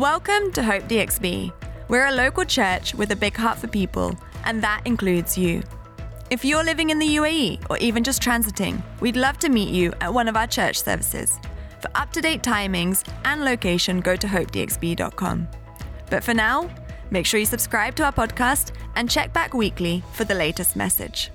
Welcome to Hope DXB. We're a local church with a big heart for people, and that includes you. If you're living in the UAE or even just transiting, we'd love to meet you at one of our church services. For up to date timings and location, go to hopedxb.com. But for now, make sure you subscribe to our podcast and check back weekly for the latest message.